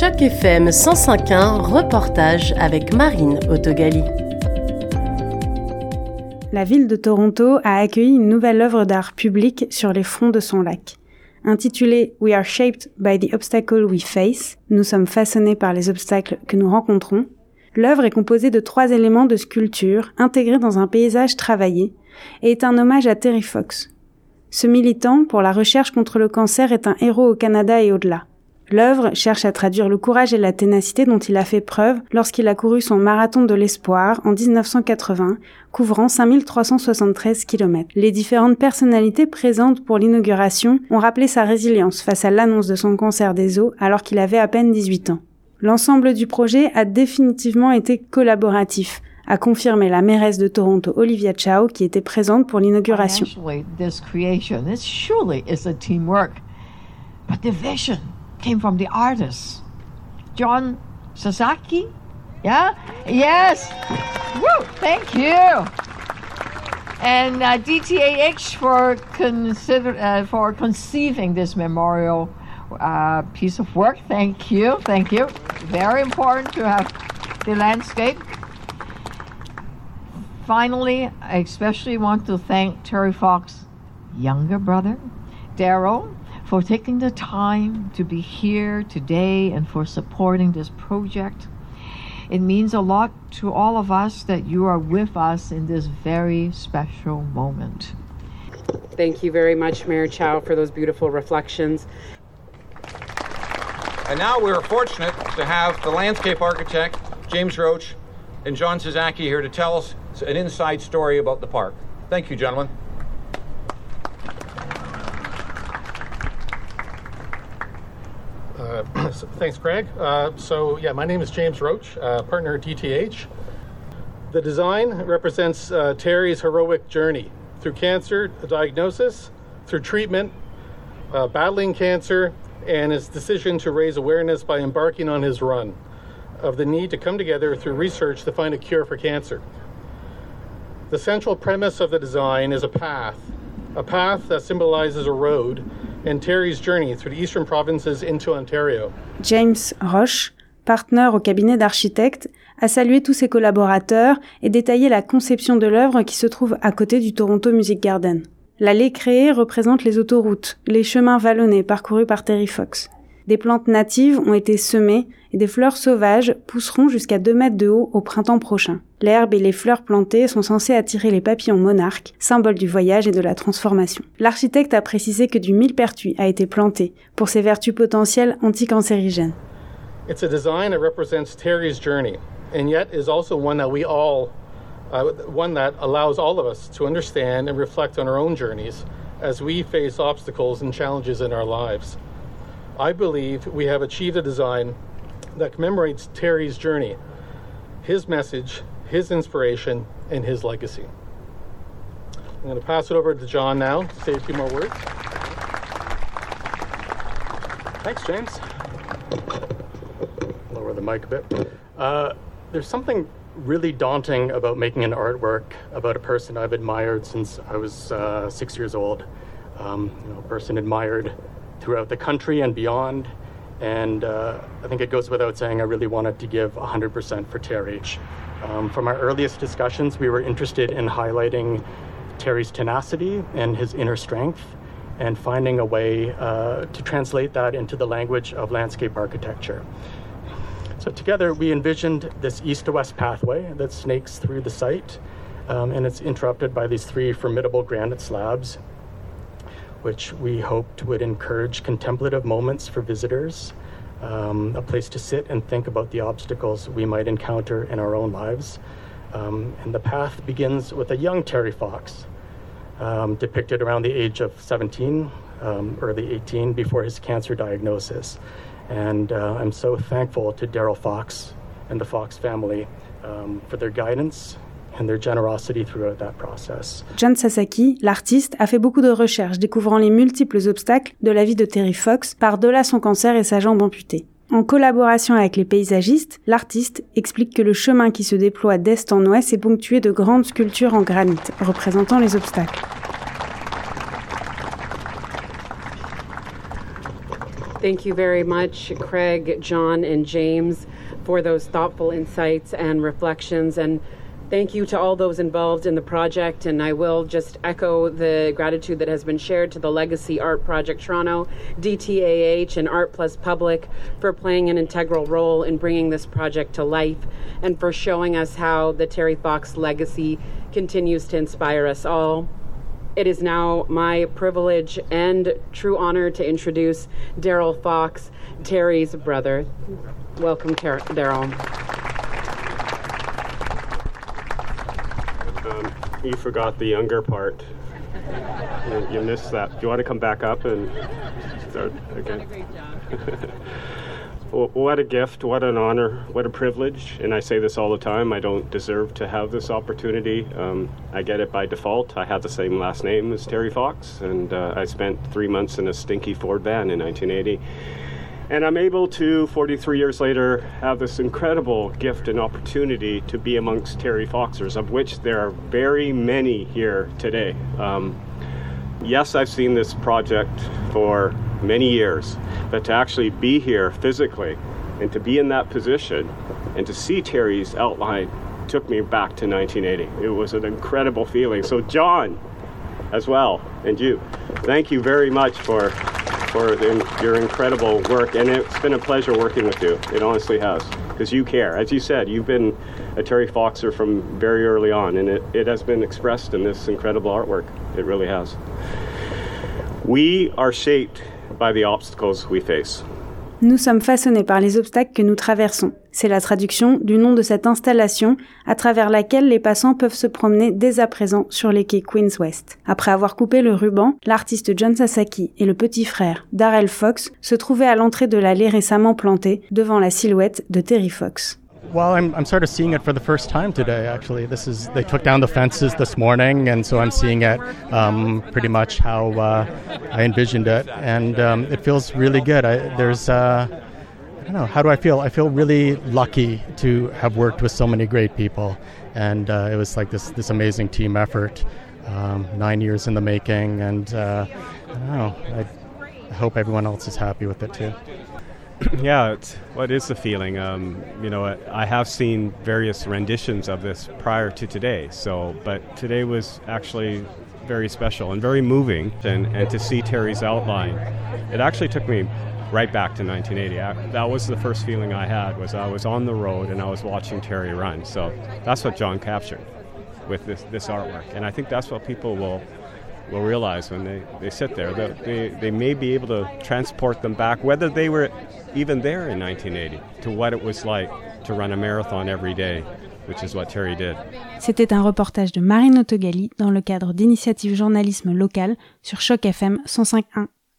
Choc FM 105.1, reportage avec Marine Autogali. La ville de Toronto a accueilli une nouvelle œuvre d'art public sur les fronts de son lac. Intitulée We are shaped by the obstacles we face, nous sommes façonnés par les obstacles que nous rencontrons, l'œuvre est composée de trois éléments de sculpture intégrés dans un paysage travaillé et est un hommage à Terry Fox. Ce militant pour la recherche contre le cancer est un héros au Canada et au-delà. L'œuvre cherche à traduire le courage et la ténacité dont il a fait preuve lorsqu'il a couru son marathon de l'espoir en 1980, couvrant 5373 km. Les différentes personnalités présentes pour l'inauguration ont rappelé sa résilience face à l'annonce de son cancer des os alors qu'il avait à peine 18 ans. L'ensemble du projet a définitivement été collaboratif, a confirmé la mairesse de Toronto, Olivia Chow, qui était présente pour l'inauguration. Came from the artist, Jon Sasaki. Yeah? Yes. Woo! Thank you. And uh, DTAH for consider uh, for conceiving this memorial uh, piece of work. Thank you. Thank you. Very important to have the landscape. Finally, I especially want to thank Terry Fox' younger brother, Darrell, for taking the time to be here today and for supporting this project. It means a lot to all of us that you are with us in this very special moment. Thank you very much, Mayor Chow, for those beautiful reflections. And now we're fortunate to have the landscape architect, James Roche, and Jon Sasaki here to tell us an inside story about the park. Thank you, gentlemen. Thanks, Craig. Uh, so, yeah, my name is James Roche, uh, partner at DTAH. The design represents uh, Terry's heroic journey through cancer, diagnosis, through treatment, battling cancer, and his decision to raise awareness by embarking on his run of the need to come together through research to find a cure for cancer. The central premise of the design is a path, a path that symbolizes a road and Terry's journey through the eastern provinces into Ontario. James Roche, partenaire au cabinet d'architectes, a salué tous ses collaborateurs et détaillé la conception de l'œuvre qui se trouve à côté du Toronto Music Garden. L'allée créée représente les autoroutes, les chemins vallonnés parcourus par Terry Fox. Des plantes natives ont été semées et des fleurs sauvages pousseront jusqu'à 2 mètres de haut au printemps prochain. L'herbe et les fleurs plantées sont censées attirer les papillons monarques, symbole du voyage et de la transformation. L'architecte a précisé que du millepertuis a été planté pour ses vertus potentielles anticancérigènes. It's a design that represents Terry's journey and yet is also one that we all uh, one that allows all of us to understand and reflect on our own journeys as we face obstacles and challenges in our lives. I believe we have achieved a design that commemorates Terry's journey, his message, his inspiration, and his legacy. I'm going to pass it over to Jon now to say a few more words. Thanks, James. Lower the mic a bit. Uh, there's something really daunting about making an artwork about a person I've admired since I was uh, six years old. Um, you know, a person admired throughout the country and beyond. And uh, I think it goes without saying, I really wanted to give 100% for Terry. Um, from our earliest discussions, we were interested in highlighting Terry's tenacity and his inner strength and finding a way uh, to translate that into the language of landscape architecture. So, together, we envisioned this east to west pathway that snakes through the site, um, and it's interrupted by these three formidable granite slabs which we hoped would encourage contemplative moments for visitors, um, a place to sit and think about the obstacles we might encounter in our own lives. Um, and the path begins with a young Terry Fox, um, depicted around the age of 17, um, early 18, before his cancer diagnosis. And uh, I'm so thankful to Darrell Fox and the Fox family um, for their guidance John Sasaki, l'artiste, a fait beaucoup de recherches découvrant les multiples obstacles de la vie de Terry Fox par-delà son cancer et sa jambe amputée. En collaboration avec les paysagistes, l'artiste explique que le chemin qui se déploie d'est en ouest est ponctué de grandes sculptures en granit représentant les obstacles. Thank you very much, Craig, John, and James, for those thoughtful insights and reflections. And thank you to all those involved in the project. And I will just echo the gratitude that has been shared to the Legacy Art Project Toronto, DTAH, and Art Plus Public for playing an integral role in bringing this project to life and for showing us how the Terry Fox legacy continues to inspire us all. It is now my privilege and true honor to introduce Darrell Fox, Terry's brother. Welcome, Darrell. You forgot the younger part. You, you, missed that. Do you want to come back up and start again? what a gift, what an honor, what a privilege. And I say this all the time I don't deserve to have this opportunity. Um, I get it by default. I have the same last name as Terry Fox, and uh, I spent three months in a stinky Ford van in 1980. And I'm able to, 43 years later, have this incredible gift and opportunity to be amongst Terry Foxers, of which there are very many here today. Um, yes, I've seen this project for many years, but to actually be here physically and to be in that position and to see Terry's outline took me back to 1980. It was an incredible feeling. So, Jon, as well, and you, thank you very much for for the, your incredible work, and it's been a pleasure working with you. It honestly has, because you care. As you said, you've been a Terry Foxer from very early on, and it, it has been expressed in this incredible artwork. It really has. We are shaped by the obstacles we face. Nous sommes façonnés par les obstacles que nous traversons. C'est la traduction du nom de cette installation à travers laquelle les passants peuvent se promener dès à présent sur les quais Queens West. Après avoir coupé le ruban, l'artiste John Sasaki et le petit frère Darrell Fox se trouvaient à l'entrée de l'allée récemment plantée devant la silhouette de Terry Fox. Well, I'm, I'm sort of seeing it for the first time today. Actually, this is they took down the fences this morning, and so I'm seeing it um, pretty much how uh, I envisioned it, and um, it feels really good. I, there's uh, I don't know how do I feel. I feel really lucky to have worked with so many great people, and uh, it was like this this amazing team effort. Um, nine years in the making, and uh, I don't know. I, I hope everyone else is happy with it too. yeah, it's, what is the feeling? Um, you know, I have seen various renditions of this prior to today. So, but today was actually very special and very moving. And, and to see Terry's outline, it actually took me right back to 1980. I, that was the first feeling I had. Was I was on the road and I was watching Terry run. So that's what Jon captured with this this artwork, and I think that's what people will will realize when they, they sit there. That they, they may be able to transport them back, whether they were even there in 1980, to what it was like to run a marathon every day, which is what Terry did. C'était un reportage de Marine Autogali dans le cadre d'initiative journalisme local sur Choc FM 105.1.